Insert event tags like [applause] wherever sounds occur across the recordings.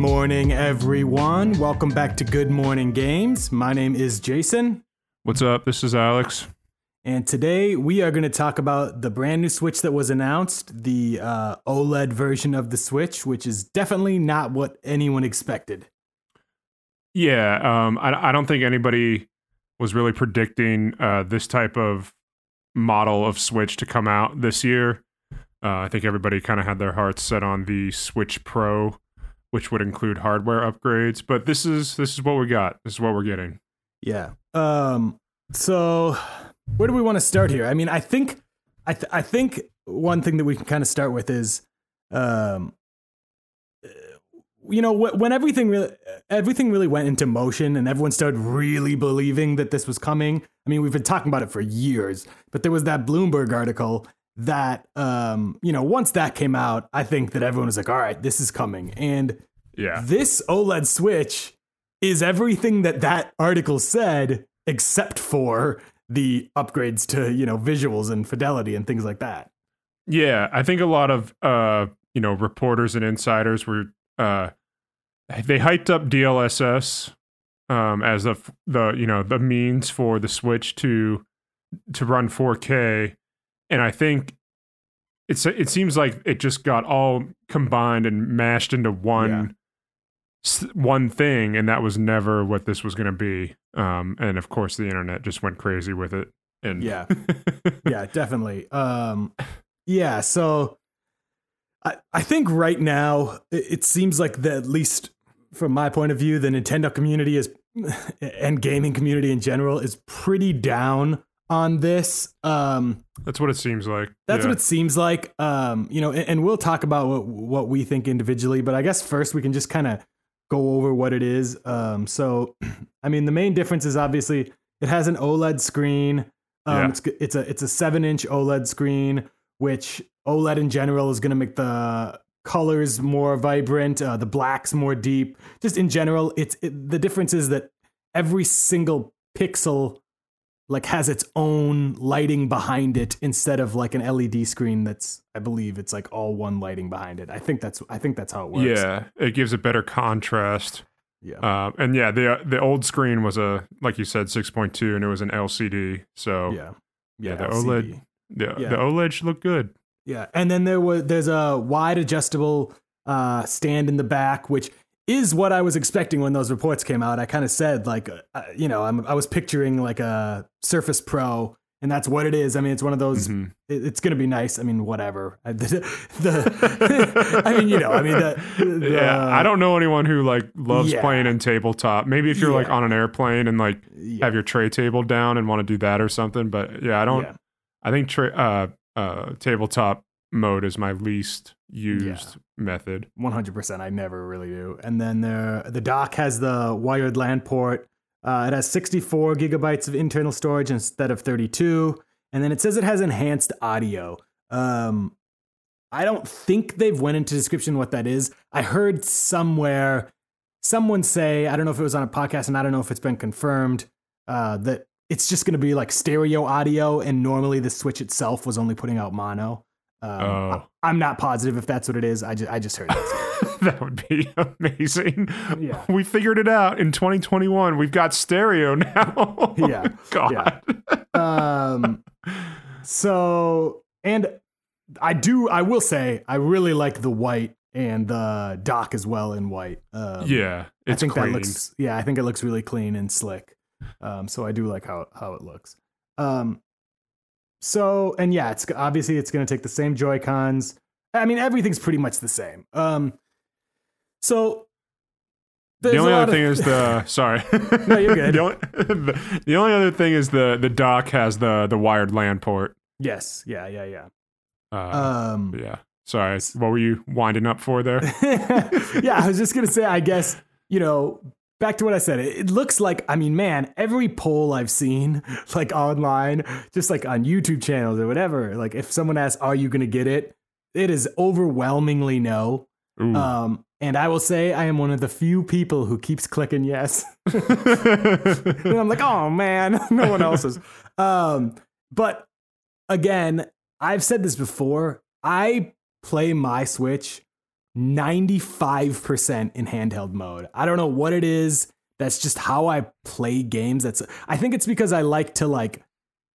morning, everyone. Welcome back to Good Morning Games. My name is Jason, What's up? This is Alex. and today we are going to talk about the brand new Switch that was announced, the uh, OLED version of the Switch, which is definitely not what anyone expected. Yeah, um, I, I don't think anybody was really predicting uh, this type of model of Switch to come out this year. Uh, I think everybody kind of had their hearts set on the Switch Pro, which would include hardware upgrades. But this is this is what we got. This is what we're getting. Yeah. Um. So, where do we want to start here? I mean, I think, I th- I think one thing that we can kind of start with is, um, you know, wh- when everything really, everything really went into motion, and everyone started really believing that this was coming. I mean, we've been talking about it for years, but there was that Bloomberg article that, um, you know, once that came out, I think that everyone was like, all right, this is coming, and Yeah, this OLED Switch is everything that that article said, except for the upgrades to you know visuals and fidelity and things like that. yeah. I think a lot of uh, you know reporters and insiders were uh, they hyped up DLSS um, as the the you know the means for the Switch to to run 4K, and I think it's it seems like it just got all combined and mashed into one one thing, and that was never what this was going to be. Um, and of course, the internet just went crazy with it. And Yeah, [laughs] yeah, definitely. Um, yeah, so I I think right now it, it seems like that at least from my point of view, the Nintendo community is [laughs] and gaming community in general is pretty down on this. Um, that's what it seems like. That's Yeah. what it seems like. Um, you know, and, and we'll talk about what what we think individually, but I guess first we can just kind of go over what it is. Um, so, [clears throat] I mean, the main difference is obviously it has an OLED screen. Um, Yeah. it's it's a it's a seven inch OLED screen, which OLED in general is going to make the colors more vibrant, uh, the blacks more deep. Just in general, it's it, the difference is that every single pixel like has its own lighting behind it instead of like an LED screen that's I believe it's like all one lighting behind it. I think that's I think that's how it works. Yeah, it gives a better contrast. Yeah. Um, and yeah, the the old screen was a like you said, six point two, and it was an LCD. So yeah. yeah, the LCD. OLED the Yeah. the OLED looked good. Yeah. And then there was there's a wide adjustable uh stand in the back which is what I was expecting when those reports came out. I kind of said like uh, you know, I'm I was picturing like a Surface Pro and that's what it is. I mean, it's one of those Mhm. it- it's going to be nice. I mean, whatever. I- [laughs] The, the [laughs] I mean, you know, I mean, the, the- yeah, I don't know anyone who like loves Yeah. playing in tabletop. Maybe if you're like on an airplane and like yeah, have your tray table down and want to do that or something. But yeah, I don't. yeah. I think tra- uh, uh, tabletop mode is my least used method. One hundred percent. I never really do. And then the the dock has the wired LAN port. Uh, it has sixty four gigabytes of internal storage instead of thirty two. And then it says it has enhanced audio. Um, I don't think they've went into description what that is. I heard somewhere someone say I don't know if it was on a podcast and I don't know if it's been confirmed uh, that it's just going to be like stereo audio, and normally the Switch itself was only putting out mono. Um, Oh. I, am not positive if that's what it is. I just I just heard that. [laughs] that would be amazing. Yeah. [laughs] We figured it out in 2021. We've got stereo [laughs] now. Yeah. God. um, so and I do I will say I really like the white and the dock as well in white. Um, Yeah. I think clean. that looks yeah I think it looks really clean and slick. Um, so I do like how how it looks. Um, so and yeah, it's obviously it's going to take the same Joy Cons. I mean everything's pretty much the same. Um, so the only other of- thing is the [laughs] sorry. No, you're good. [laughs] the, only, the, the only other thing is the the dock has the the wired LAN port. yes yeah yeah yeah. Uh, Um, yeah. Sorry. What were you winding up for there? [laughs] yeah, I was just gonna say, I guess, you know, back to what I said, it, looks like, I mean, man, every poll I've seen, [laughs] like online, just like on YouTube channels or whatever, like if someone asks, Are you gonna get it? It is overwhelmingly no. Ooh. Um, and I will say I am one of the few people who keeps clicking yes. and [laughs] I'm like, oh man, [laughs] no one else is. Um, but again, I've said this before. I play my Switch 95% in handheld mode. I don't know what it is. That's just how I play games. That's I think it's because I like to like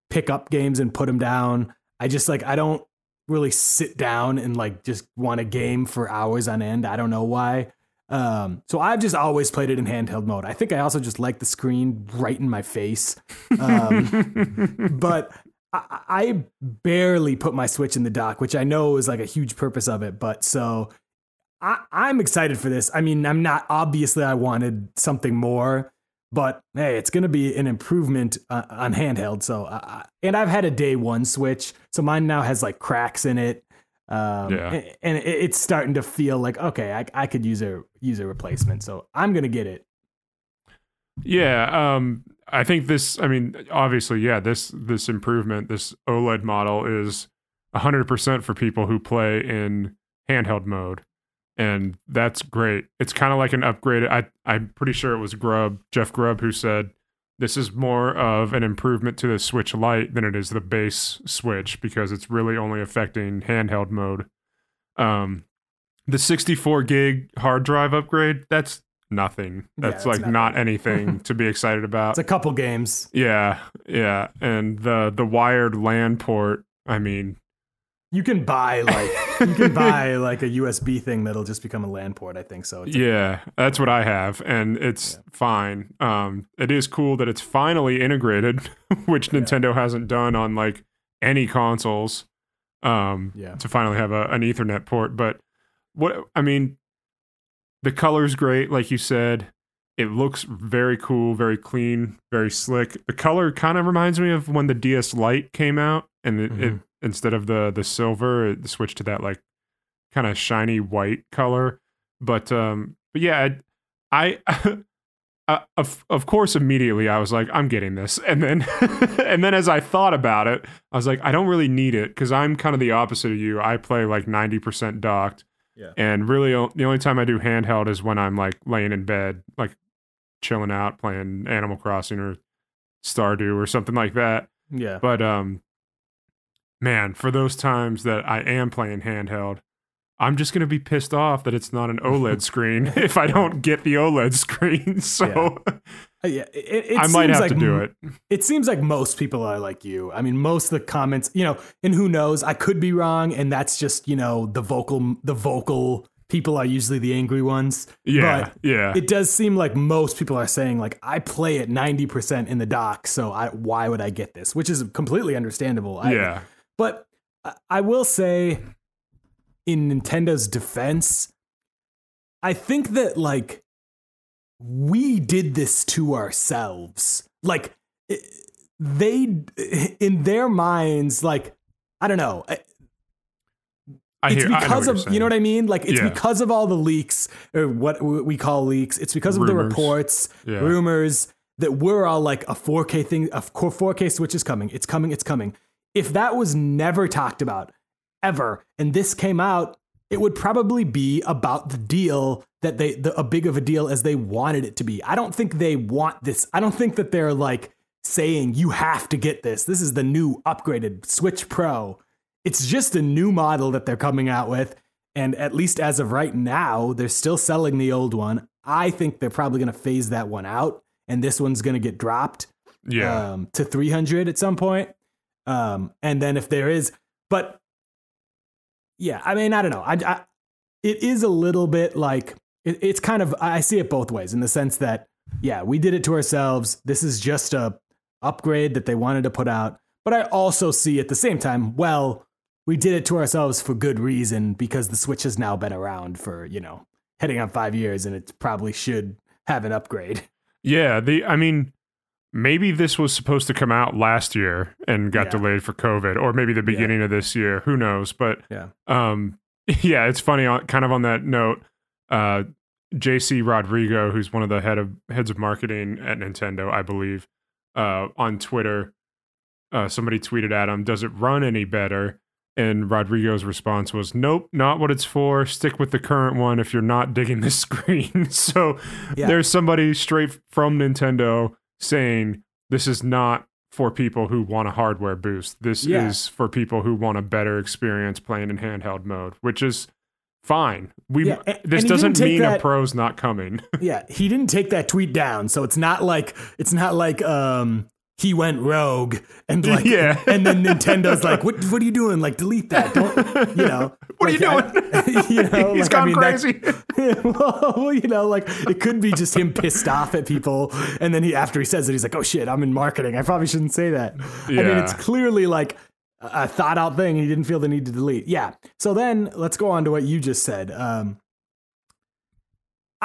pick up games and put them down. I just like I don't really sit down and like just want a game for hours on end. I don't know why. Um, so I've just always played it in handheld mode. I think I also just like the screen right in my face. Um, [laughs] but I, I barely put my Switch in the dock, which I know is like a huge purpose of it. But so I, I'm excited for this. I mean, I'm not obviously I wanted something more, but hey, it's going to be an improvement uh, on handheld. So, uh, and I've had a day one Switch, so mine now has like cracks in it. Um, Yeah. and, and it- it's starting to feel like okay, I, I could use a use a replacement. So I'm gonna get it. Yeah, um, I think this. I mean, obviously, yeah, this this improvement, this OLED model is hundred percent for people who play in handheld mode, and that's great. It's kind of like an upgrade. I I'm pretty sure it was Grubb, Jeff Grubb, who said this is more of an improvement to the Switch Lite than it is the base Switch because it's really only affecting handheld mode. Um, the 64 gig hard drive upgrade, that's nothing. That's it's like nothing. not [laughs] anything to be excited about. It's a couple games. yeah, yeah, and the the wired LAN port. I mean, You can buy like you can [laughs] buy like a USB thing that'll just become a LAN port. I think so. It's a- yeah, that's what I have, and it's Yeah. fine. Um, it is cool that it's finally integrated, [laughs] which Yeah. Nintendo hasn't done on like any consoles. Um, Yeah. to finally have a, an Ethernet port, but what I mean, the color's great, like you said. It looks very cool, very clean, very slick. The color kind of reminds me of when the DS Lite came out, and it, it Mhm. Instead of the the silver, it switched to that like kind of shiny white color. But um, but yeah, I. I [laughs] Uh, of of course, immediately I was like, I'm getting this, [laughs] and then [laughs] and then as I thought about it, I was like, I don't really need it because I'm kind of the opposite of you. I play like ninety percent docked, Yeah. and really the only time I do handheld is when I'm like laying in bed, like chilling out, playing Animal Crossing or Stardew or something like that. Yeah. But um, man, for those times that I am playing handheld, I'm just gonna be pissed off that it's not an OLED [laughs] screen [laughs] if I don't get the OLED screen. [laughs] So Uh, yeah. It, it I might have like to do it. It seems like most people are like you. I mean, most of the comments, you know, and who knows? I could be wrong, and that's just you know the vocal the vocal people are usually the angry ones. Yeah, But yeah, it does seem like most people are saying like I play at ninety percent in the dock, so I why would I get this? Which is completely understandable. I, yeah, But I- will say, in Nintendo's defense, I think that like we did this to ourselves. Like they, in their minds, like I don't know. I It's hear. Because of you're know what I mean. Like it's Yeah. because of all the leaks or what we call leaks. It's because of the reports, Yeah. rumors that we're all like a 4K thing. A 4K Switch is coming. It's coming. It's coming. If that was never talked about ever, and this came out, it would probably be about the deal that they the, a big of a deal as they wanted it to be. I don't think they want this. I don't think that they're like saying you have to get this. This is the new upgraded Switch Pro. It's just a new model that they're coming out with. And at least as of right now, they're still selling the old one. I think they're probably going to phase that one out, and this one's going to get dropped Yeah, um, to 300 at some point. Um, and then if there is, but yeah, I mean, I don't know. I, I it is a little bit like it, it's kind of I see it both ways in the sense that yeah, we did it to ourselves. This is just a upgrade that they wanted to put out. But I also see at the same time, well, we did it to ourselves for good reason because the Switch has now been around for, you know, heading on five years and it probably should have an upgrade. yeah. The I mean, maybe this was supposed to come out last year and got Yeah. delayed for COVID, or maybe the beginning of this year. Who knows? But Yeah. um, [laughs] yeah, it's funny. on- Kind of on that note, uh, JC Rodrigo, who's one of the head of heads of marketing at Nintendo, I believe, uh, on Twitter, uh, somebody tweeted at him, "Does it run any better?" And Rodrigo's response was, "Nope, not what it's for. Stick with the current one if you're not digging the [laughs] screen." [laughs] so Yeah. there's somebody straight from Nintendo saying this is not for people who want a hardware boost. This Yeah. is for people who want a better experience playing in handheld mode, which is fine. We Yeah, a- this and doesn't mean a pro's not coming. [laughs] Yeah, he didn't take that tweet down, so it's not like it's not like um he went rogue and like Yeah. and then Nintendo's like, what what are you doing? Like delete that. Don't you know? [laughs] What are you doing? I- [laughs] you know, [laughs] He's like, gone I mean, that- crazy. well, you know, like it could be just him pissed off at people, and then he after he says it, he's like, "Oh shit, I'm in marketing. I probably shouldn't say that." I mean, it's clearly like a a thought out thing. He didn't feel the need to delete. Yeah. So then let's go on to what you just said. Um,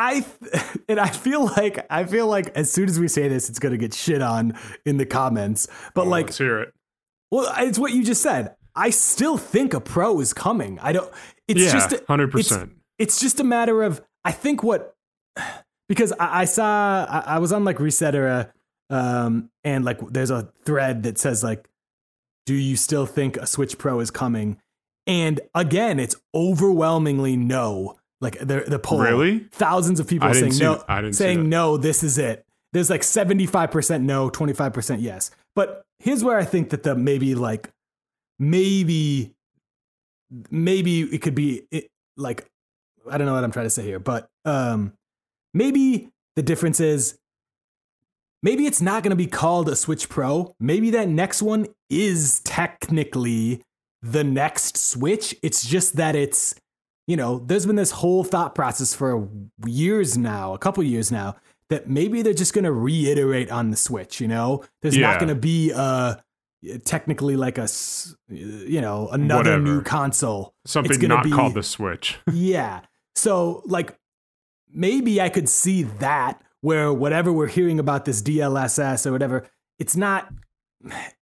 I [laughs] and I feel like I feel like as soon as we say this, it's gonna get shit on in the comments. But like, Let's hear it. well, it's what you just said. I still think a pro is coming. I don't. It's yeah, just hundred it's- percent. it's just a matter of I think what [sighs] because I, I saw I, I was on like Resetera, um, and like there's a thread that says like, do you still think a Switch Pro is coming? And again, it's overwhelmingly no. Like the the poll, Really? thousands of people saying no, that. I didn't see saying no. This is it. There's like seventy five percent no, twenty five percent yes. But here's where I think that the maybe like maybe maybe it could be it, like I don't know what I'm trying to say here, but um maybe the difference is maybe it's not going to be called a Switch Pro. Maybe that next one is technically the next Switch. It's just that it's you know, there's been this whole thought process for years now, a couple years now, that maybe they're just going to reiterate on the Switch, you know? There's Yeah. not going to be uh technically like a you know, another Whatever. new console. Something not be- called the Switch. [laughs] Yeah. So like maybe I could see that where whatever we're hearing about this DLSS or whatever, it's not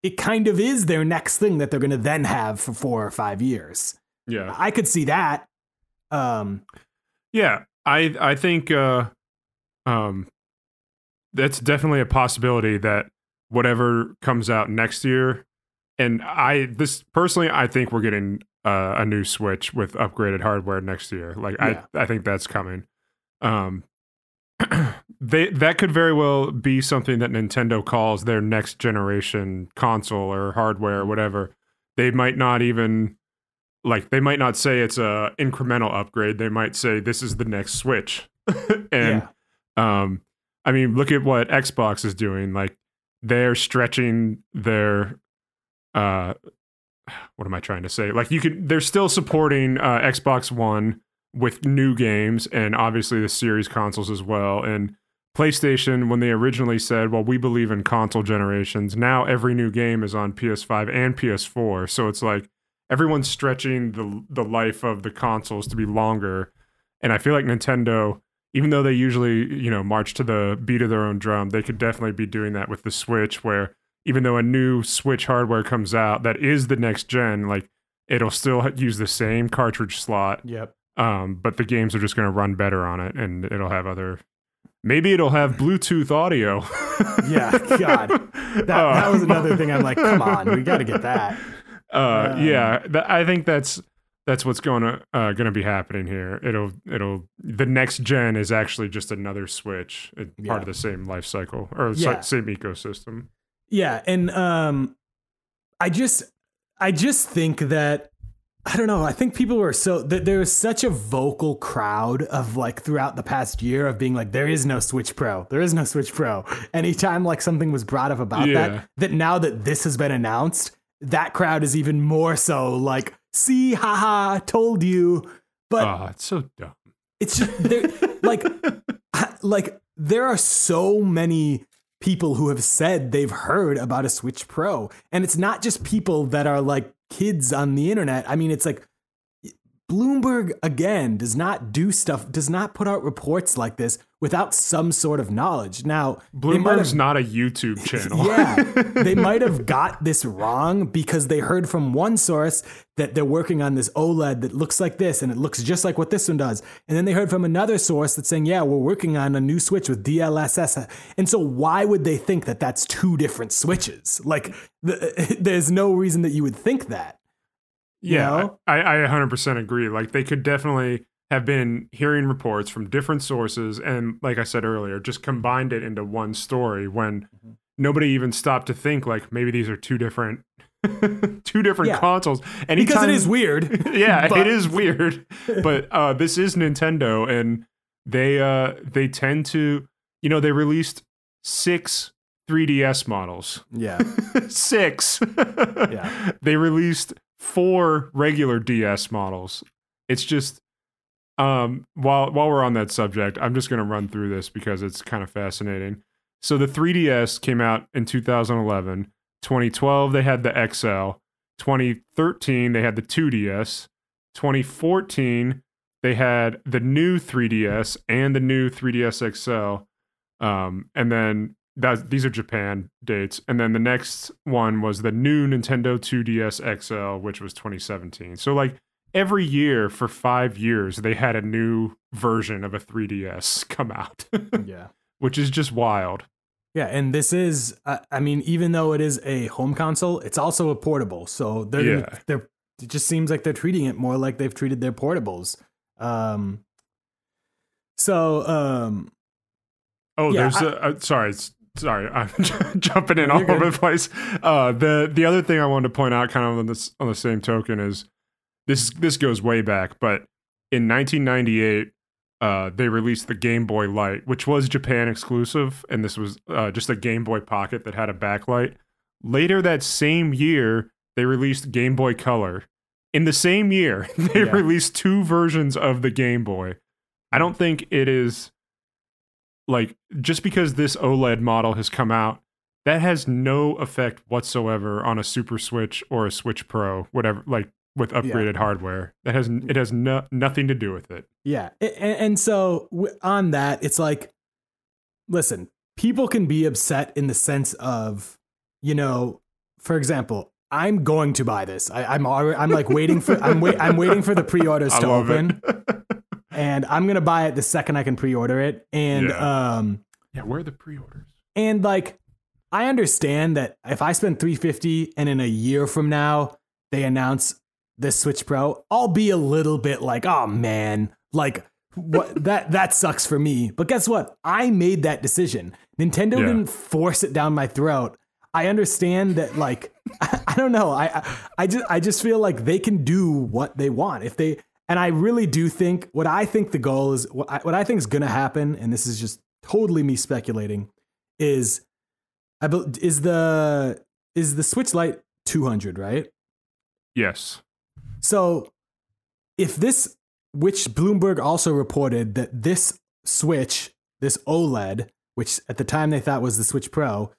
it kind of is their next thing that they're going to then have for 4 or 5 years. Yeah. I could see that. Um Yeah, I I think uh, um, that's definitely a possibility that whatever comes out next year, and I this personally I think we're getting uh, a new Switch with upgraded hardware next year. Like Yeah. I I think that's coming. Um, [clears throat] they that could very well be something that Nintendo calls their next generation console or hardware or whatever. They might not even like they might not say it's a incremental upgrade. They might say this is the next Switch. [laughs] and um I mean, look at what Xbox is doing. Like they're stretching their uh [sighs] what am I trying to say? Like you can they're still supporting uh Xbox One with new games and obviously the series consoles as well. And PlayStation, when they originally said, well, we believe in console generations, now every new game is on PS5 and PS4. So it's like everyone's stretching the the life of the consoles to be longer. And I feel like Nintendo, even though they usually, you know, march to the beat of their own drum, they could definitely be doing that with the Switch, where even though a new Switch hardware comes out that is the next gen, like it'll still use the same cartridge slot Yep. um, but the games are just going to run better on it, and it'll have other. Maybe it'll have Bluetooth audio. Yeah, God. [laughs] That, that was another thing I'm like, come [laughs] on, we got to get that. Uh, Um, yeah, th- I think that's that's what's going to uh, going to be happening here. It'll it'll the next gen is actually just another Switch, it, Yeah. part of the same life cycle or si- same ecosystem. Yeah, and um I just I just think that I don't know, I think people were so that there was such a vocal crowd of like throughout the past year of being like there is no Switch Pro. There is no Switch Pro. Anytime like something was brought up about Yeah. that that now that this has been announced, that crowd is even more so like see haha told you. But Oh, it's so dumb. it's just there, like [laughs] like there are so many people who have said they've heard about a Switch Pro and it's not just people that are like kids on the internet. I mean it's like Bloomberg again does not do stuff does not put out reports like this without some sort of knowledge. Now, Bloomberg's have- not a YouTube channel. [laughs] yeah, [laughs] they might have got this wrong because they heard from one source that they're working on this OLED that looks like this and it looks just like what this one does. And then they heard from another source that's saying, yeah, we're working on a new switch with DLSS. And so why would they think that that's two different switches? Like, the, [laughs] there's no reason that you would think that. You Yeah, know? I, I 100% agree. Like they could definitely have been hearing reports from different sources, and like I said earlier, just combined it into one story when Mm-hmm. nobody even stopped to think like maybe these are two different [laughs] two different Yeah. consoles. because it is weird. [laughs] yeah, [laughs] but- it is weird. But uh, this is Nintendo, and they uh, they tend to, you know, they released six 3DS models. Yeah, six. Yeah. They released four regular DS models. It's just um while while we're on that subject, I'm just going to run through this because it's kind of fascinating. So the 3DS came out in 2011. 2012 they had the XL. 2013 they had the 2DS. 2014 they had the new 3DS and the new 3DS XL. Um, and then that these are Japan dates, and then the next one was the new Nintendo 2DS XL, which was 2017. So like every year for five years, they had a new version of a 3DS [laughs] come out, yeah, [laughs] which is just wild. yeah. And this is, uh, I mean, even though it is a home console, it's also a portable. So they're Yeah. they're it just seems like they're treating it more like they've treated their portables. Um. So um. Oh, Yeah, there's I- a uh, sorry, sorry, [laughs] I'm jumping in all you're over good. the place. Uh, the the other thing I wanted to point out, kind of on this on the same token, is this this goes way back, but in 1998, uh, they released the Game Boy Light, which was Japan exclusive, and this was uh, just a Game Boy Pocket that had a backlight. Later that same year, they released Game Boy Color. In the same year, [laughs] they Yeah. released two versions of the Game Boy. I don't think it is like just because this OLED model has come out, that has no effect whatsoever on a Super Switch or a Switch Pro, whatever, like with upgraded hardware. That has it has no, nothing to do with it. Yeah. And, and so on that, it's like, listen, people can be upset in the sense of, you know, for example, I'm going to buy this. I, I'm already, I'm like waiting for I'm wait I'm waiting for the pre-orders [laughs] to open. [laughs] and I'm gonna buy it the second I can pre-order it. And um yeah, where are the pre-orders? and like I understand that if I spend 350 and in a year from now they announce this Switch Pro, I'll be a little bit like, "Oh man, like what [laughs] that that sucks for me." But guess what? I made that decision. Nintendo Yeah. didn't force it down my throat. I understand that like [laughs] I, don't know. I, I I just I just feel like they can do what they want. If they and I really do think what I think the goal is what I, what I think is going to happen and this is just totally me speculating is I bel- is the is the Switch Lite 200, right? Yes. So if this which Bloomberg also reported that this Switch, this OLED, which at the time they thought was the Switch Pro,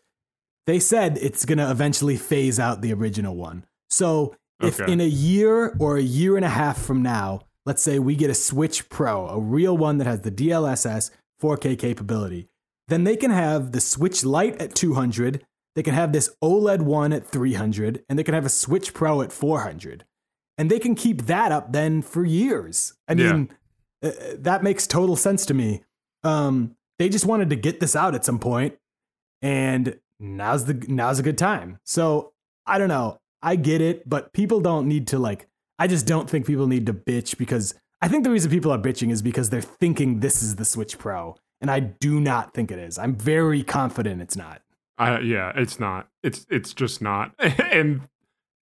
they said it's going to eventually phase out the original one. So if Okay. in a year or a year and a half from now, let's say we get a Switch Pro, a real one that has the DLSS 4K capability, then they can have the Switch Lite at 200, they can have this OLED one at 300, and they can have a Switch Pro at 400. And they can keep that up then for years. I Yeah. mean, uh, that makes total sense to me. Um, they just wanted to get this out at some point, and now's the now's a good time. So I don't know. I get it, but people don't need to like. I just don't think people need to bitch because I think the reason people are bitching is because they're thinking this is the Switch Pro, and I do not think it is. I'm very confident it's not. I yeah, it's not. It's it's just not. [laughs] and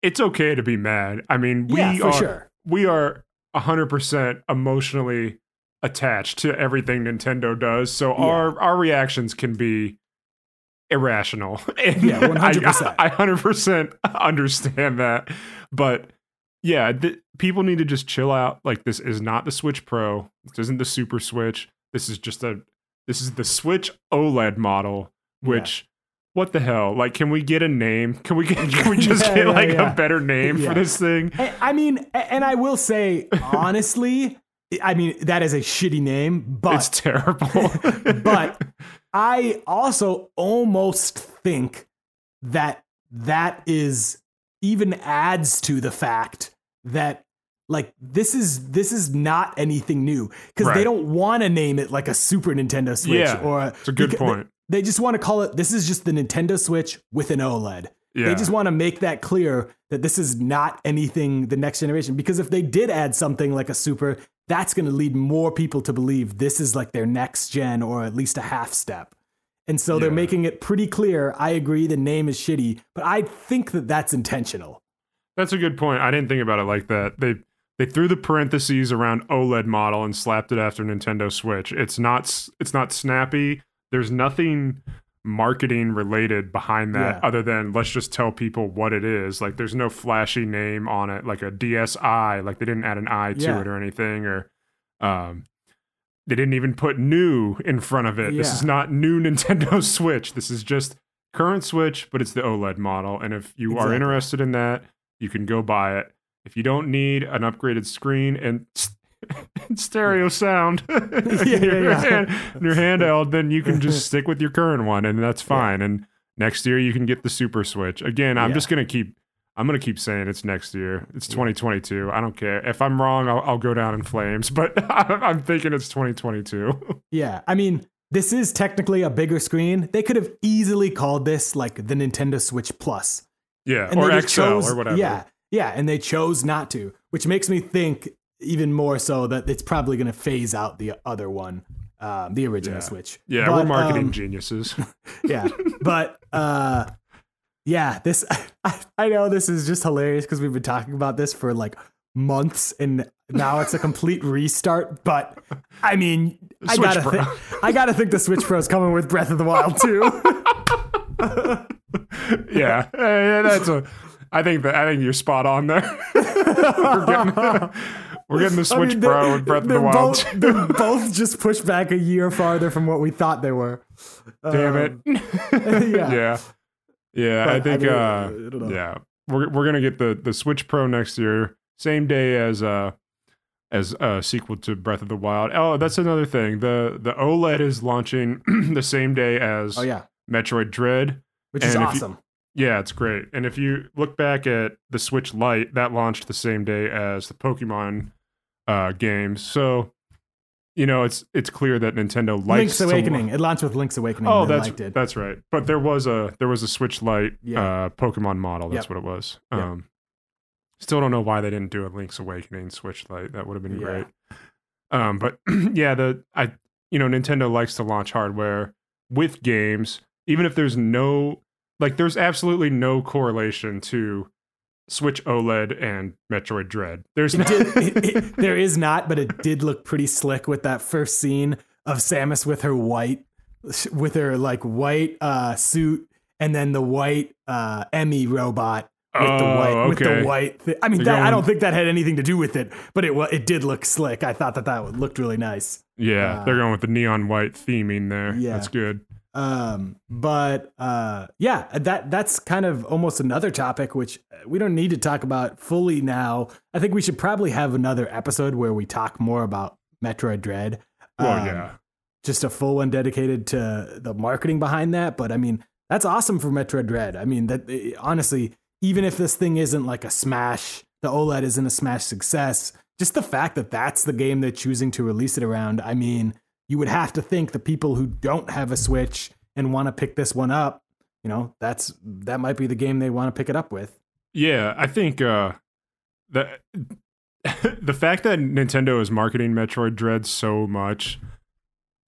it's okay to be mad. I mean, we yeah, are sure. we are 100% emotionally attached to everything Nintendo does. So Yeah. our our reactions can be irrational. [laughs] And Yeah, 100%. I, I, I 100% understand that. But yeah, th- people need to just chill out. Like this is not the Switch Pro. This isn't the Super Switch. This is just a this is the Switch OLED model, which what the hell? Like, can we get a name? Can we get, [laughs] can we just Yeah, get yeah, like yeah. a better name Yeah. for this thing? I I mean, and I will say [laughs] honestly, I mean that is a shitty name, but it's terrible. [laughs] but I also almost think that that is even adds to the fact that like this is this is not anything new because they don't want to name it like a Super Nintendo Switch Yeah, or it's a good point. They, they just want to call it this is just the Nintendo Switch with an OLED. yeah. They just want to make that clear that this is not anything the next generation. Because if they did add something like a super, that's going to lead more people to believe this is like their next gen or at least a half step. And so they're making it pretty clear. I agree the name is shitty, but I think that that's intentional. That's a good point. I didn't think about it like that. They they threw the parentheses around OLED model and slapped it after Nintendo Switch. It's not it's not snappy. There's nothing marketing related behind that Yeah. other than let's just tell people what it is. Like there's no flashy name on it like a DSi, like they didn't add an i to Yeah. it or anything or um they didn't even put new in front of it. This is not new Nintendo [laughs] Switch. This is just current Switch, but it's the OLED model. And if you are interested in that, you can go buy it. If you don't need an upgraded screen and [laughs] stereo sound in, [laughs] [laughs] Yeah, your, yeah, yeah. hand- in your handheld, then you can just stick with your current one, and that's fine. And next year you can get the Super Switch. Again, I'm Yeah. just gonna keep. I'm gonna keep saying it's next year. It's 2022. I don't care if I'm wrong. I'll, I'll go down in flames, but I'm thinking it's 2022. Yeah, I mean, this is technically a bigger screen. They could have easily called this like the Nintendo Switch Plus. yeah, And or XL chose, or whatever. Yeah, yeah, and they chose not to, which makes me think even more so that it's probably going to phase out the other one, um, the original Yeah. Switch. Yeah, But, we're marketing um, geniuses. [laughs] [laughs] yeah, but uh, yeah, this [laughs] I, I know this is just hilarious because we've been talking about this for like months, and now it's a complete restart. But I mean, I gotta Pro. think, I gotta think the Switch Pro is coming with Breath of the Wild too. yeah, yeah, that's a. I think that I think you're spot on there. We're, getting, the I Switch mean, Pro and Breath of the Wild. Both, they're [laughs] both just pushed back a year farther from what we thought they were. Damn Um, it. [laughs] yeah. yeah. Yeah, But, I I think mean, uh I yeah. We're we're going to get the the Switch Pro next year, same day as uh as a sequel to Breath of the Wild. Oh, that's another thing. The the OLED is launching [clears throat] the same day as Oh yeah, Metroid Dread. which is And you- awesome. Yeah, it's great. And if you look back at the Switch Lite, that launched the same day as the Pokemon uh, games. So, you know, it's it's clear that Nintendo likes Link's Awakening. It launched with Link's Awakening. Oh, and that's that's right. But there was a there was a Switch Lite Yeah. uh, Pokemon model. That's Yep. what it was. Yep. Um, still don't know why they didn't do a Link's Awakening Switch Lite. That would have been Yeah. great. Um, but [clears throat] yeah, the I you know Nintendo likes to launch hardware with games, even if there's no like there's absolutely no correlation to Switch OLED and Metroid Dread. There's It did, it, it- [laughs] there is not, but it did look pretty slick with that first scene of Samus with her white, with her like white uh, suit, and then the white uh, EMMI robot with the Oh, white with okay. the white. Thi- I mean, that, I don't think that had anything to do with it, but it it did look slick. I thought that that looked really nice. yeah, uh, they're going with the neon white theming there. Yeah. That's good. Um, but uh, yeah, that that's kind of almost another topic which we don't need to talk about fully now. I think we should probably have another episode where we talk more about Metroid Dread. Well, Um, yeah. just a full one dedicated to the marketing behind that. But I mean, that's awesome for Metroid Dread. I mean, that eh, honestly, even if this thing isn't like a smash, the OLED isn't a smash success. Just the fact that that's the game they're choosing to release it around. I mean, you would have to think the people who don't have a Switch and want to pick this one up, you know, that's that might be the game they want to pick it up with. Yeah, I think uh, the [laughs] the fact that Nintendo is marketing Metroid Dread so much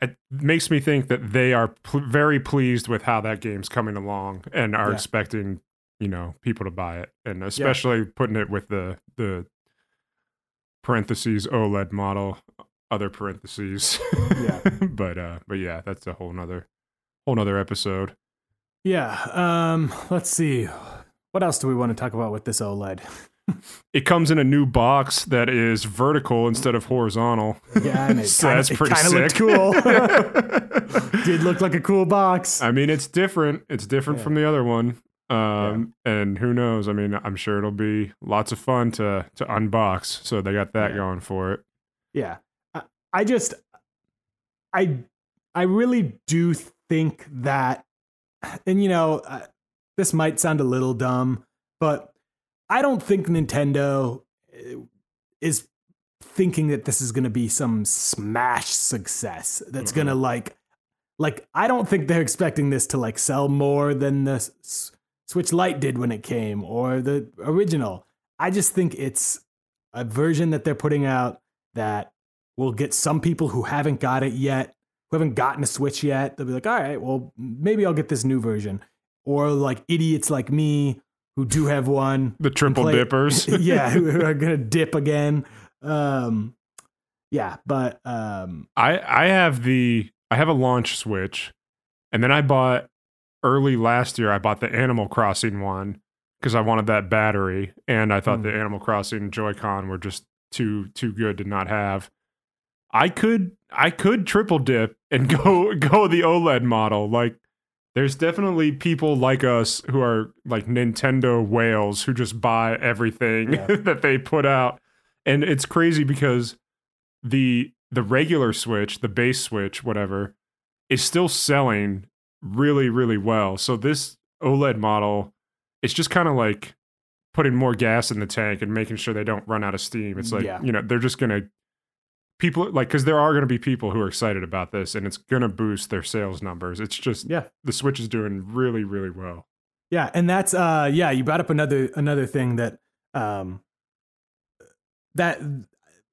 it makes me think that they are pl- very pleased with how that game's coming along and are Yeah. expecting you know people to buy it, and especially putting it with the the parentheses OLED model, other parentheses. Yeah. [laughs] but uh, but yeah, that's a whole nother whole nother episode. Yeah. Um. Let's see. What else do we want to talk about with this OLED? [laughs] It comes in a new box that is vertical instead of horizontal. Yeah, and it [laughs] So kind that's pretty looked sick. cool. Did look like a cool box. I mean, it's different. It's different Yeah. from the other one. Um, and who knows? I mean, I'm sure it'll be lots of fun to to unbox. So they got that Yeah. going for it. Yeah. I, just I I really do think that and you know, uh, this might sound a little dumb, but I don't think Nintendo uh, is thinking that this is going to be some smash success that's going to like like I don't think they're expecting this to like sell more than the S- Switch Lite did when it came or the original. I just think it's a version that they're putting out that will get some people who haven't got it yet who haven't gotten a Switch yet. They'll be like, all right, well, maybe I'll get this new version. Or like idiots like me who do have one. The triple play- dippers. [laughs] yeah, who [laughs] are gonna dip again. Um, yeah, but um, I I have the I have a launch Switch, and then I bought early last year. I bought the Animal Crossing one because I wanted that battery, and I thought Hmm. the Animal Crossing Joy-Con were just too too good to not have. I could I could triple dip and [laughs] go go the OLED model. Like there's definitely people like us who are like Nintendo whales who just buy everything Yeah. [laughs] that they put out. And it's crazy because the the regular Switch, the base Switch, whatever, is still selling really, really well. So this OLED model, it's just kind of like putting more gas in the tank and making sure they don't run out of steam. It's like, Yeah. you know, they're just gonna people like because there are gonna be people who are excited about this and it's gonna boost their sales numbers. It's just yeah, the Switch is doing really, really well. Yeah, and that's uh yeah, you brought up another another thing that um that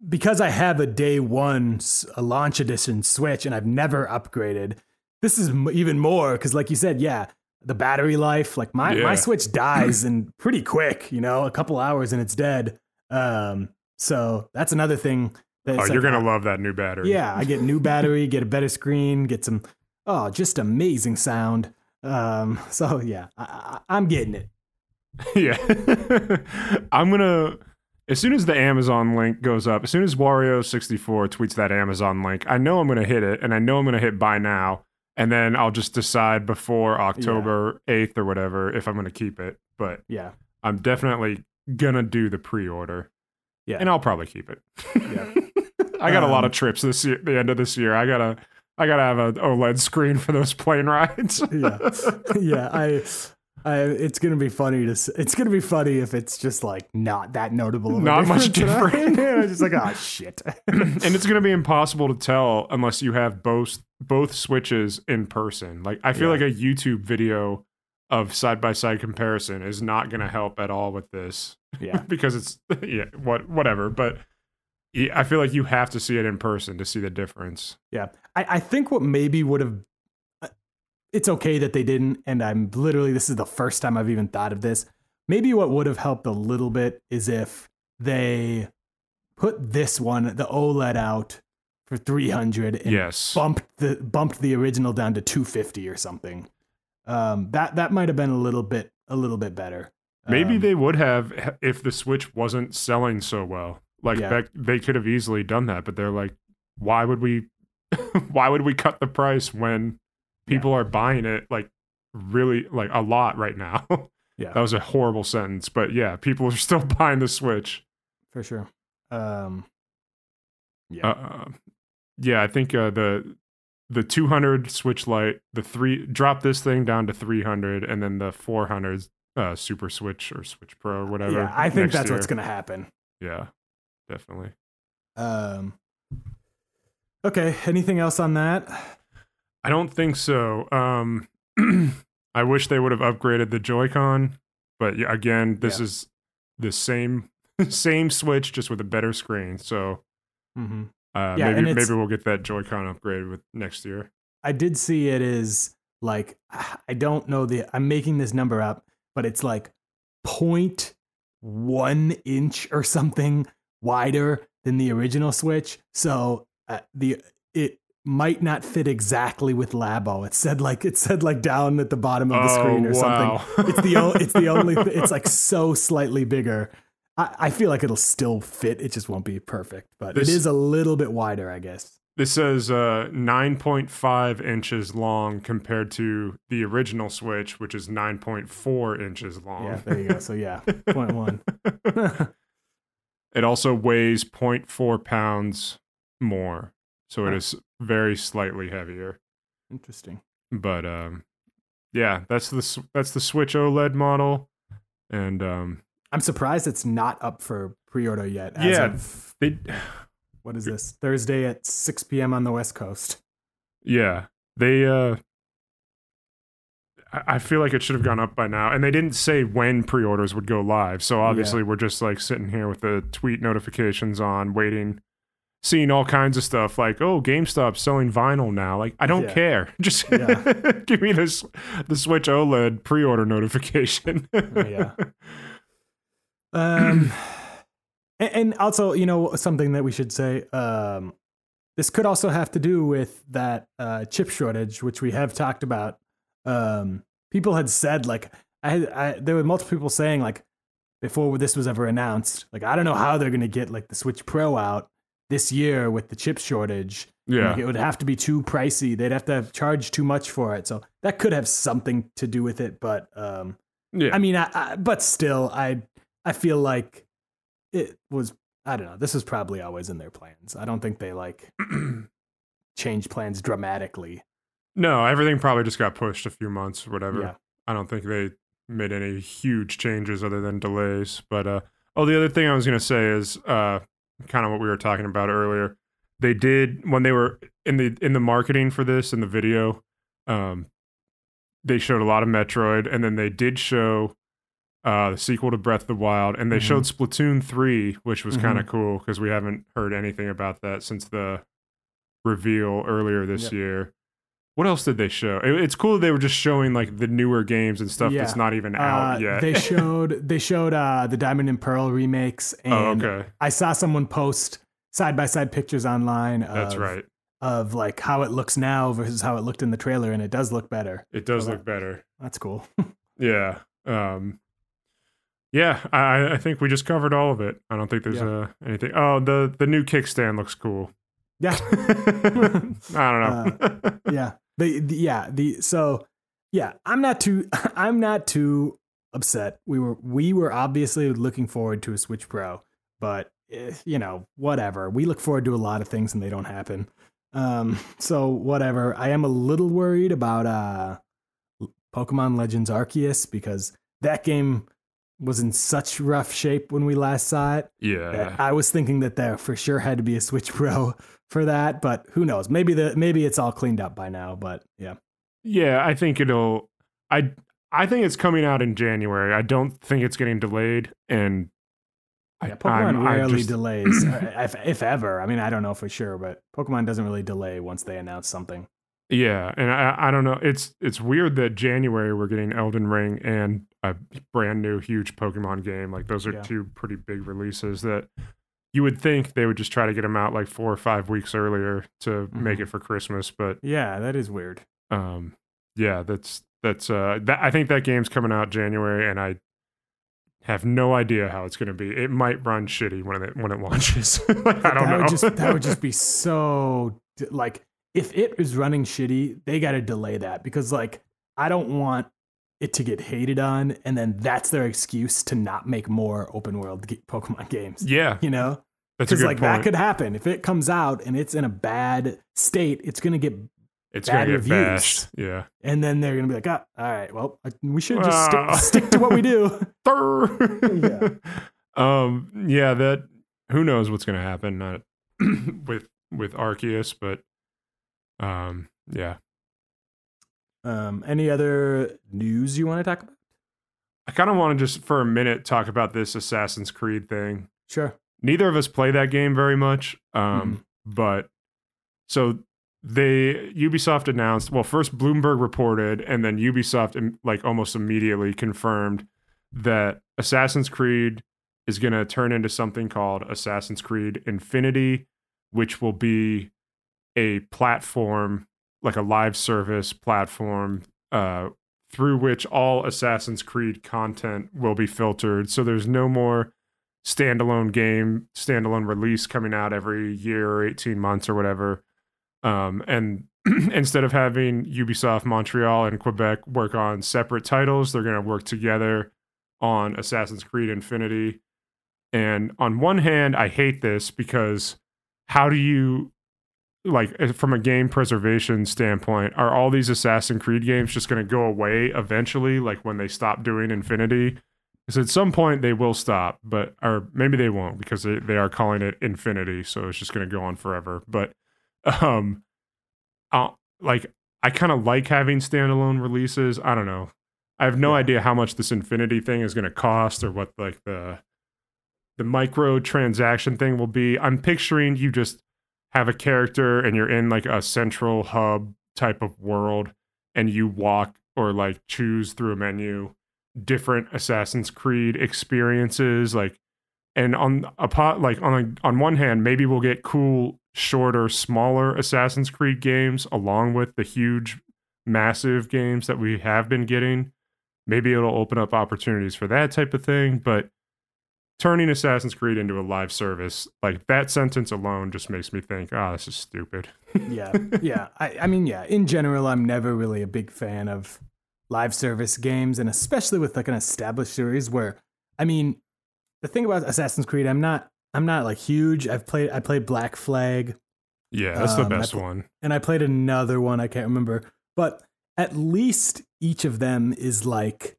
because I have a day one a launch edition Switch and I've never upgraded. This is m- even more cuz like you said, yeah, the battery life, like my Yeah. my Switch dies [clears throat] and pretty quick, you know, a couple hours and it's dead. Um so that's another thing Oh, it's you're gonna love that new battery. yeah, I get new battery, get a better screen, get some oh, just amazing sound. Um, [laughs] so yeah, I, I, I'm getting it. [laughs] yeah. [laughs] I'm gonna as soon as the Amazon link goes up, as soon as Wario64 tweets that Amazon link, I know I'm gonna hit it, and I know I'm gonna hit buy now, and then I'll just decide before October 8th or whatever if I'm gonna keep it. But Yeah, I'm definitely gonna do the pre-order. Yeah. and I'll probably keep it. Yeah. I got a lot Um, of trips this year. The end of this year, I gotta, I gotta have an OLED screen for those plane rides. [laughs] yeah, yeah. I, I, it's gonna be funny to. It's gonna be funny if it's just like not that notable. Not much different. [laughs] yeah, just like oh shit. [laughs] and it's going to be impossible to tell unless you have both both switches in person. Like I feel Yeah. like a YouTube video of side by side comparison is not going to help at all with this yeah, because it's yeah what whatever. But I feel like you have to see it in person to see the difference. yeah. I, I think what maybe would have. It's okay that they didn't, and I'm literally this is the first time I've even thought of this. Maybe what would have helped a little bit is if they put this one, the OLED, out for 300 and yes, bumped the bumped the original down to 250 or something. Um, that that might have been a little bit a little bit better. maybe Um, they would have if the Switch wasn't selling so well. Like Yeah. that, they could have easily done that, but they're like, why would we? [laughs] why would we cut the price when people are buying it like really like a lot right now? [laughs] Yeah. that was a horrible sentence, but yeah, people are [laughs] still buying the Switch. for sure. Um, yeah, Uh, yeah, I think uh, the the 200 Switch Lite, the three drop this thing down to 300, and then the 400 uh, Super Switch or Switch Pro, or whatever. yeah. I think that's what's gonna happen. Yeah, definitely. Um, okay. Anything else on that? I don't think so. Um, [clears throat] I wish they would have upgraded the Joy-Con, but again, this Yeah. is the same [laughs] same Switch just with a better screen. So hmm uh, Yeah, maybe maybe we'll get that Joy-Con upgrade with next year. I did see it is like [sighs] I don't know the I'm making this number up, but it's like one inch or something wider than the original Switch. So uh, the it might not fit exactly with Labo. It said like it said like down at the bottom of the screen or something. It's the o- [laughs] it's the only th- it's like so slightly bigger. I, I feel like it'll still fit. It just won't be perfect, but This- it is a little bit wider, I guess. This says uh, 9.5 inches long compared to the original Switch, which is 9.4 inches long. Yeah, there you go. So yeah, point one. [laughs] [laughs] It also weighs 0.4 pounds more, so it is very slightly heavier. Interesting. But um, yeah, that's the that's the Switch OLED model, and um, I'm surprised it's not up for pre-order yet. As Yeah. of, they what is this? Thursday at 6 p.m. on the West Coast. yeah they uh, I feel like it should have gone up by now, and they didn't say when pre-orders would go live. So obviously, we're just like sitting here with the tweet notifications on, waiting seeing all kinds of stuff like, oh, GameStop selling vinyl now. Like, I don't Yeah. care. [laughs] Just Yeah. [laughs] give me this the Switch OLED pre-order notification. yeah. Um, [clears throat] and, and also, you know, something that we should say. Um, this could also have to do with that uh, chip shortage, which we have talked about. Um, people had said like I, had, I there were multiple people saying like before this was ever announced, like I don't know how they're going to get like the Switch Pro out this year with the chip shortage. yeah. Like, it would have to be too pricey. They'd have to charge too much for it. So that could have something to do with it. But um, Yeah. I mean, I, I, but still, I I feel like it was. I don't know. This was probably always in their plans. I don't think they like [clears throat] change plans dramatically. No, everything probably just got pushed a few months or whatever. Yeah. I don't think they made any huge changes other than delays. But uh, oh, the other thing I was gonna say is uh, kind of what we were talking about earlier. They did when they were in the in the marketing for this in the video. Um, they showed a lot of Metroid, and then they did show uh, the sequel to Breath of the Wild, and they Mhm. showed Splatoon three, which was Mhm. kind of cool because we haven't heard anything about that since the reveal earlier this Yep. year. What else did they show? It- it's cool that they were just showing like the newer games and stuff that's not even out Uh, yet. they [laughs] showed they showed uh, the Diamond and Pearl remakes, and oh, okay, I saw someone post side by side pictures online. that's of, right. Of like how it looks now versus how it looked in the trailer, and it does look better. It does so look better. That's cool. [laughs] Yeah. Um, yeah, I, I think we just covered all of it. I don't think there's Yeah. uh, anything. Oh, the the new kickstand looks cool. Yeah. [laughs] I don't know. yeah the, the yeah the so yeah i'm not too [laughs] i'm not too upset. We were we were obviously looking forward to a switch pro but eh, you know whatever. We look forward to a lot of things and they don't happen. Um [laughs] so whatever. I am a little worried about uh pokemon legends arceus because that game was in such rough shape when we last saw it yeah. I was thinking that there for sure had to be a Switch Pro for that, but who knows? Maybe the maybe it's all cleaned up by now. But yeah, Yeah, I think it'll. I I think it's coming out in January. I don't think it's getting delayed, and I, yeah Pokemon I rarely just- delays, [clears throat] uh, if, if ever. I mean, I don't know for sure, but Pokemon doesn't really delay once they announce something. Yeah, and I I don't know. It's it's weird that January we're getting Elden Ring and a brand new huge Pokemon game. Like those are Yeah. two pretty big releases that you would think they would just try to get them out like four or five weeks earlier to make Mhm. it for Christmas. But Yeah, that is weird. um, yeah, that's that's uh, that I think that game's coming out January, and I have no idea how it's going to be. It might run shitty when it when it [laughs] launches. [laughs] like, I don't that know. Would just, that would just [laughs] be so like if it is running shitty, they got to delay that because like I don't want it to get hated on, and then that's their excuse to not make more open world ge- Pokemon games. yeah, You know, that's a because good like point. that could happen if it comes out and it's in a bad state. It's gonna get, it's bad going to get reviews. bashed. Yeah. and then they're gonna be like, ah, all right, well, we should just Ah. stick, stick to what we do. [laughs] yeah. Um. Yeah. That. Who knows what's going to happen not [clears throat] with with Arceus, but um. Yeah. Um, any other news you want to talk about? I kind of want to just for a minute talk about this Assassin's Creed thing. Sure. Neither of us play that game very much. Um. Mm-hmm. But so they Ubisoft announced. Well, first Bloomberg reported, and then Ubisoft like almost immediately confirmed that Assassin's Creed is going to turn into something called Assassin's Creed Infinity, which will be a platform, like a live service platform, uh, through which all Assassin's Creed content will be filtered. So there's no more standalone game, standalone release coming out every year or 18 months or whatever. Um, and [clears throat] instead of having Ubisoft Montreal and Quebec work on separate titles, they're going to work together on Assassin's Creed Infinity. And on one hand, I hate this because how do you like uh, from a game preservation standpoint, are all these Assassin's Creed games just going to go away eventually like when they stop doing Infinity? Because at some point they will stop, but or maybe they won't because they, they are calling it Infinity, so it's just going to go on forever. But um, I'll, like I kind of like having standalone releases. I don't know. I have no Yeah. idea how much this Infinity thing is going to cost or what like the the micro transaction thing will be. I'm picturing you just have a character and you're in like a central hub type of world and you walk or like choose through a menu different Assassin's Creed experiences like and on a pot like on a, on one hand maybe we'll get cool shorter smaller Assassin's Creed games along with the huge massive games that we have been getting. Maybe it'll open up opportunities for that type of thing but turning Assassin's Creed into a live service, like that sentence alone just makes me think, oh, this is stupid. [laughs] yeah. Yeah. I, I mean, yeah, in general, I'm never really a big fan of live service games, and especially with like an established series where, I mean, the thing about Assassin's Creed, I'm not, I'm not like huge. I've played, I played Black Flag. Yeah, that's um, the best pl- one. And I played another one, I can't remember, but at least each of them is like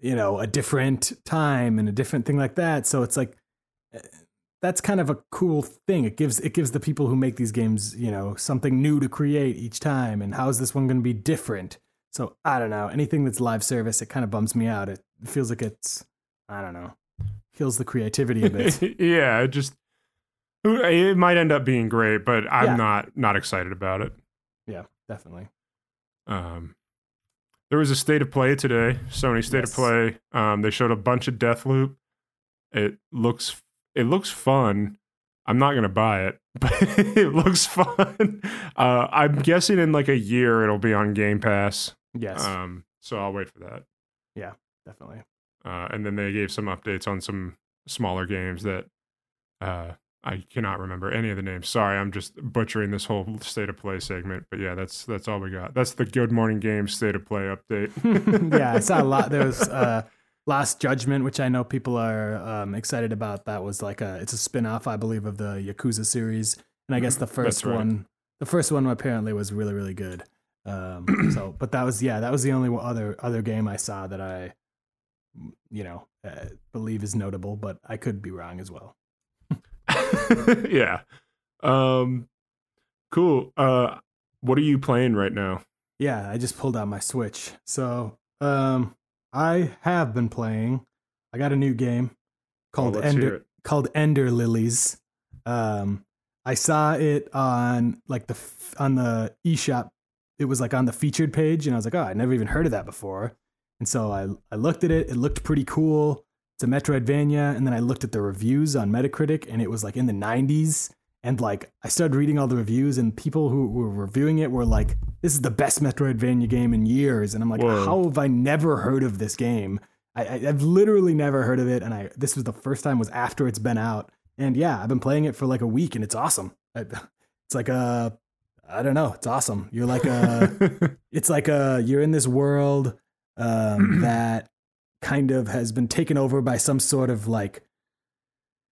you know a different time and a different thing like that. So it's like eh, that's kind of a cool thing. It gives it gives the people who make these games you know something new to create each time. And how is this one going to be different? So i don't know. Anything that's live service it kind of bums me out. It feels like it's i don't know kills the creativity a bit. [laughs] Yeah it just it might end up being great but i'm yeah. not not excited about it. Yeah definitely. Um there was a state of play today. Sony state yes. of play. Um, they showed a bunch of Deathloop. It looks it looks fun. I'm not gonna buy it, [laughs] but it looks fun. [laughs] Uh, I'm guessing in like a year it'll be on Game Pass. Yes. Um, so I'll wait for that. Yeah, definitely. Uh, and then they gave some updates on some smaller games that uh, I cannot remember any of the names. Sorry, I'm just butchering this whole state of play segment. But yeah, that's that's all we got. That's the Good Morning Games state of play update. [laughs] yeah, I saw a lot. There was uh, Lost Judgment, which I know people are um, excited about. That was like a it's a spin-off, I believe, of the Yakuza series. And I guess the first right. one, the first one apparently was really really good. Um, so, [clears throat] but that was yeah, that was the only other other game I saw that I, you know, uh, believe is notable. But I could be wrong as well. [laughs] yeah. Um cool. Uh what are you playing right now? Yeah, I just pulled out my Switch. So, um I have been playing. I got a new game called oh, Ender called Ender Lilies. Um I saw it on like the on the eShop. It was like on the featured page and I was like, "Oh, I never even heard of that before." And so I I looked at it. It looked pretty cool it's a Metroidvania. And then I looked at the reviews on Metacritic and it was like in the 90s. And like I started reading all the reviews and people who were reviewing it were like, this is the best Metroidvania game in years. And I'm like, Whoa. how have I never heard of this game? I, have literally never heard of it. And I this was the first time was after it's been out. And yeah, I've been playing it for like a week and it's awesome. [laughs] It's like a, I don't know, it's awesome. You're like a, [laughs] it's like a, you're in this world um, [clears throat] that kind of has been taken over by some sort of like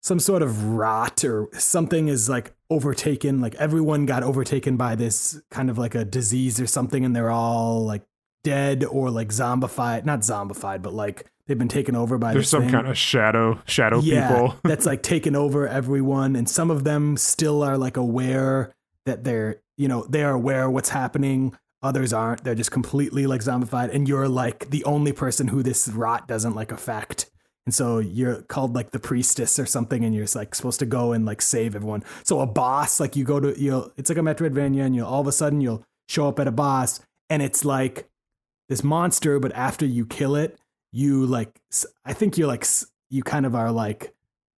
some sort of rot or something is like overtaken like everyone got overtaken by this kind of like a disease or something and they're all like dead or like zombified not zombified but like they've been taken over by there's some thing. kind of shadow shadow yeah, people [laughs] that's like taken over everyone and some of them still are like aware that they're you know they are aware what's happening others aren't. They're just completely like zombified and you're like the only person who this rot doesn't like affect. And so you're called like the priestess or something and you're like supposed to go and like save everyone. So a boss like you go to you'll it's like a metroidvania and you'll all of a sudden you'll show up at a boss and it's like this monster but after you kill it you like i think you're like you kind of are like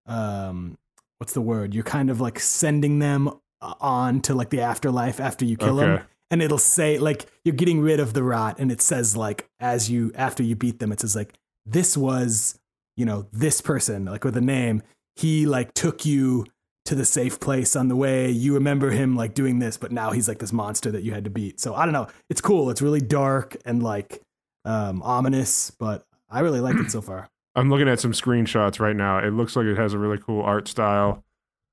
um what's the word? You're kind of like sending them uh, on to like the afterlife after you kill okay. them and it'll say like you're getting rid of the rot and it says like as you after you beat them it says like this was you know this person like with a name. He like took you to the safe place on the way. You remember him like doing this but now he's like this monster that you had to beat. So i don't know. It's cool. It's really dark and like um ominous but i really like it so far. [clears throat] I'm looking at some screenshots right now. It looks like it has a really cool art style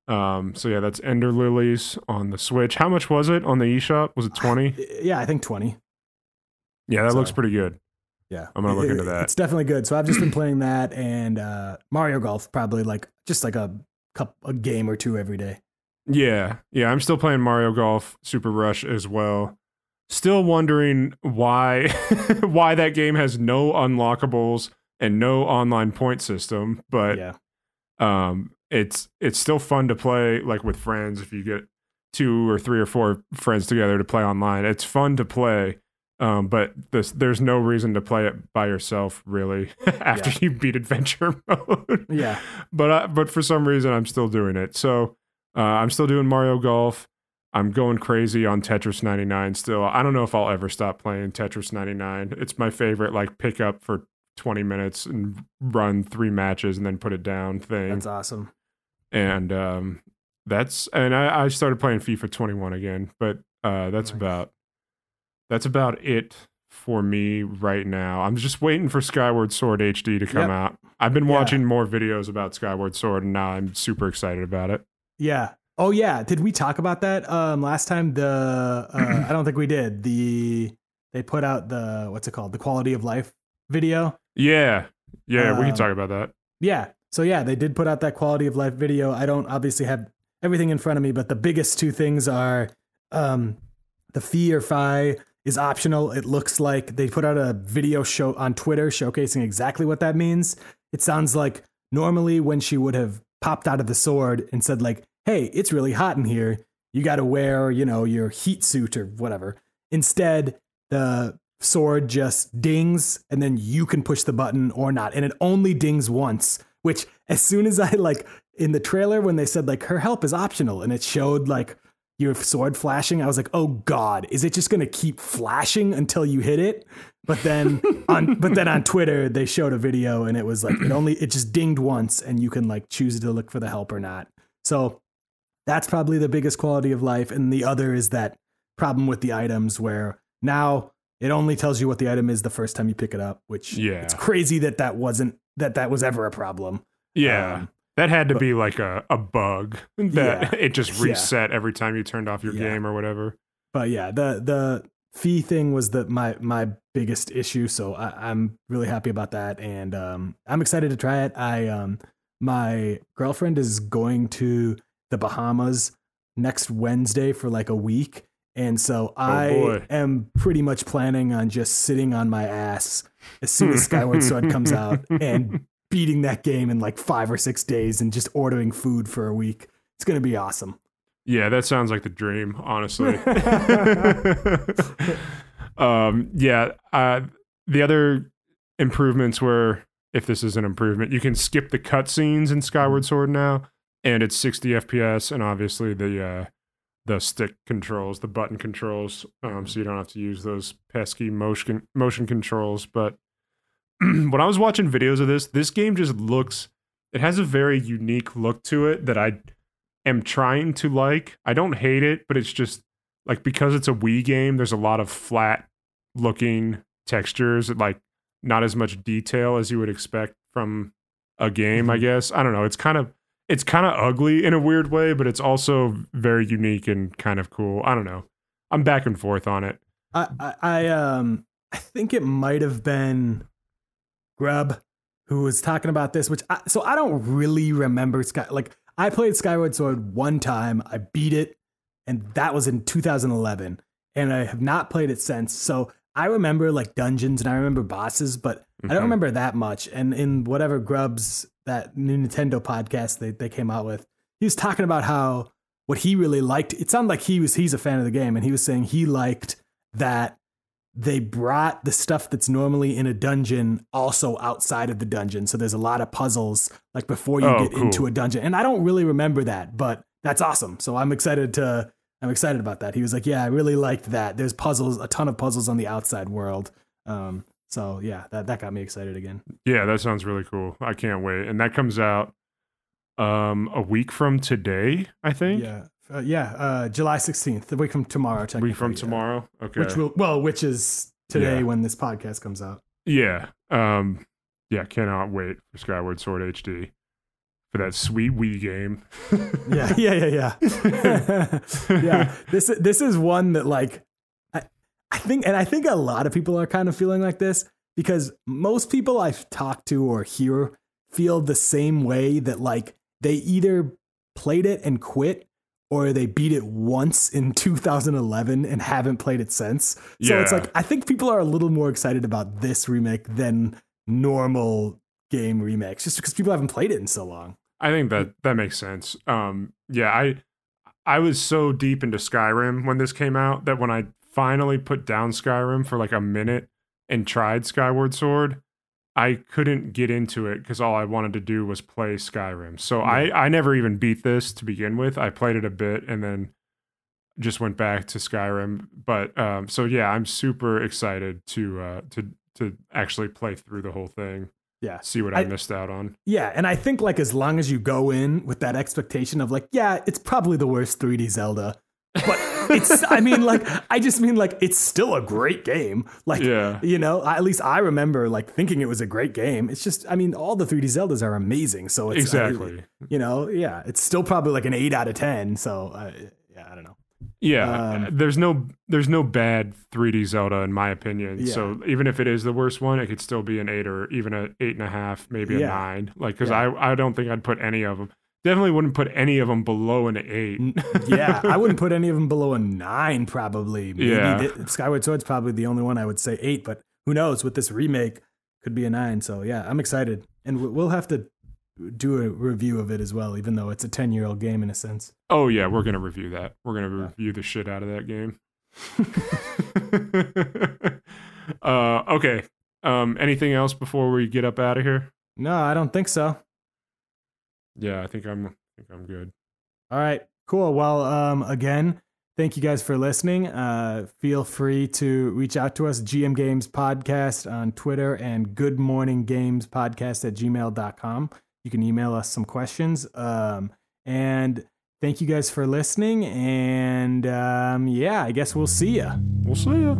um, so yeah, that's Ender Lilies on the Switch. How much was it on the eShop? Was it twenty? Yeah, I think twenty. Yeah, that so, looks pretty good. Yeah, I'm gonna look it, into that. It's definitely good. So I've just been playing that and uh, Mario Golf, probably like just like a cup a game or two every day. Yeah, yeah, I'm still playing Mario Golf Super Rush as well. Still wondering why [laughs] why that game has no unlockables and no online point system, but yeah. um it's it's still fun to play like with friends if you get two or three or four friends together to play online. It's fun to play, um, but this, there's no reason to play it by yourself really [laughs] after Yeah. you beat adventure [laughs] mode. Yeah. but I, but for some reason I'm still doing it. So uh, I'm still doing Mario Golf. I'm going crazy on Tetris 99 still. I don't know if I'll ever stop playing Tetris 99. It's my favorite like pick up for 20 minutes and run three matches and then put it down thing. That's awesome. And um that's and I, I started playing FIFA 21 again, but uh that's Nice. about that's about it for me right now. I'm just waiting for Skyward Sword HD to come Yep. out. I've been Yeah. watching more videos about Skyward Sword and now I'm super excited about it. Yeah. Oh yeah. Did we talk about that um last time? The uh, I don't think we did. The they put out the what's it called? The quality of life video. Yeah. Yeah, we can Um, talk about that. Yeah. So yeah, they did put out that quality of life video. I don't obviously have everything in front of me, but the biggest two things are um the fee or fi is optional. It looks like they put out a video show on Twitter showcasing exactly what that means. It sounds like normally when she would have popped out of the sword and said like, "Hey, it's really hot in here. You got to wear, you know, your heat suit or whatever." Instead, the sword just dings and then you can push the button or not and it only dings once which as soon as i like in the trailer when they said like her help is optional and it showed like your sword flashing i was like oh god is it just to keep flashing until you hit it? But then [laughs] on but then on twitter they showed a video and it was like it only it just dinged once and you can like choose to look for the help or not. So that's probably the biggest quality of life. And the other is that problem with the items where now it only tells you what the item is the first time you pick it up which Yeah. it's crazy that that wasn't that that was ever a problem Yeah. Um, that had to but- be like a, a bug [laughs] that Yeah. it just Yeah. reset every time you turned off your Yeah. game or whatever. but yeah the the fee thing was the my my biggest issue so I, i'm really happy about that and um i'm excited to try it i um my girlfriend is going to the bahamas next wednesday for like a week and so i boy. am pretty much planning on just sitting on my ass as soon as skyward sword comes out and [laughs] beating that game in like five or six days and just ordering food for a week it's going to be awesome. Yeah, that sounds like the dream, honestly. [laughs] [laughs] um, yeah, uh, the other improvements were, if this is an improvement, you can skip the cutscenes in Skyward Sword now, and it's 60 FPS, and obviously the uh, the stick controls, the button controls, um, so you don't have to use those pesky motion motion controls. But [clears throat] when I was watching videos of this, this game just looks. It has a very unique look to it that I am trying to like. I don't hate it, but it's just like because it's a Wii game, there's a lot of flat looking textures, like not as much detail as you would expect from a game, I Mhm. guess. I don't know. It's kind of it's kind of ugly in a weird way, but it's also very unique and kind of cool. I don't know. I'm back and forth on it. I, I, I um I think it might have been Grubb who was talking about this, which I, so I don't really remember Sky like I played Skyward Sword one time, I beat it, and that was in 2011, and I have not played it since. So I remember like dungeons and I remember bosses, but I Mhm. don't remember that much. And in whatever Grubb's that new Nintendo podcast they, they came out with, he was talking about how what he really liked. It sounded like he was he's a fan of the game, and he was saying he liked that they brought the stuff that's normally in a dungeon also outside of the dungeon. So there's a lot of puzzles like before you Oh, get into a dungeon. And I don't really remember that, but that's awesome. So I'm excited to I'm excited about that. He was like, "Yeah, I really liked that. There's puzzles, a ton of puzzles on the outside world." Um, so yeah, that that got me excited again. Yeah, that sounds really cool. I can't wait. And that comes out um a week from today, I think. Yeah, uh, yeah. Uh, July 16th, the week from tomorrow. A Technically, week from yeah. tomorrow. Okay. Which will well, which is today Yeah. when this podcast comes out. Yeah. Um yeah, cannot wait for Skyward Sword HD. For that sweet Wii game. Yeah, [laughs] yeah, yeah, yeah. [laughs] [laughs] yeah, this this is one that like I, think, and I think a lot of people are kind of feeling like this because most people I've talked to or hear feel the same way that like they either played it and quit or they beat it once in [laughs] 2011 and haven't played it since. So it's like I think people are a little more excited about this remake than normal game remakes just because people haven't played it in so long. I think that that makes sense. Um, yeah, I I was so deep into Skyrim when this came out that when I finally put down Skyrim for like a minute and tried Skyward Sword, I couldn't get into it because all I wanted to do was play Skyrim. So I, I never even beat this to begin with. I played it a bit and then just went back to Skyrim. But um, so yeah, I'm super excited to uh, to to actually play through the whole thing. Yeah. See what I, I missed out on. Yeah, and I think like as long as you go in with that expectation of like, yeah, it's probably the worst 3D Zelda, but it's I mean like I just mean like it's still a great game. Like yeah. you know, at least I remember like thinking it was a great game. It's just I mean all the 3D Zeldas are amazing, so it's Exactly. I, you know, yeah, it's still probably like an 8 out of 10, so uh, yeah, I don't know. Yeah, um, there's no there's no bad 3D Zelda in my opinion. Yeah. So even if it is the worst one, it could still be an eight or even a eight and a half, maybe a nine. Like because yeah. I I don't think I'd put any of them. Definitely wouldn't put any of them below an eight. yeah, I wouldn't put any of them below a nine. Probably. Maybe yeah. The, Skyward Sword's probably the only one I would say eight, but who knows? With this remake, could be a nine. So yeah, I'm excited, and we'll have to do a review of it as well, even though it's a 10 year old game in a sense. Oh, yeah, we're going to review that. We're going to yeah. review the shit out of that game. [laughs] uh, okay. Um, anything else before we get up out of here? No, I don't think so. Yeah, I think I'm I think I'm good. All right. Cool. Well, um, again, thank you guys for listening. Uh, feel free to reach out to us, GM Games Podcast on Twitter and Good Morning Games Podcast at gmail.com. You can email us some questions. Um, and thank you guys for listening. And um, yeah, I guess we'll see ya. We'll see ya.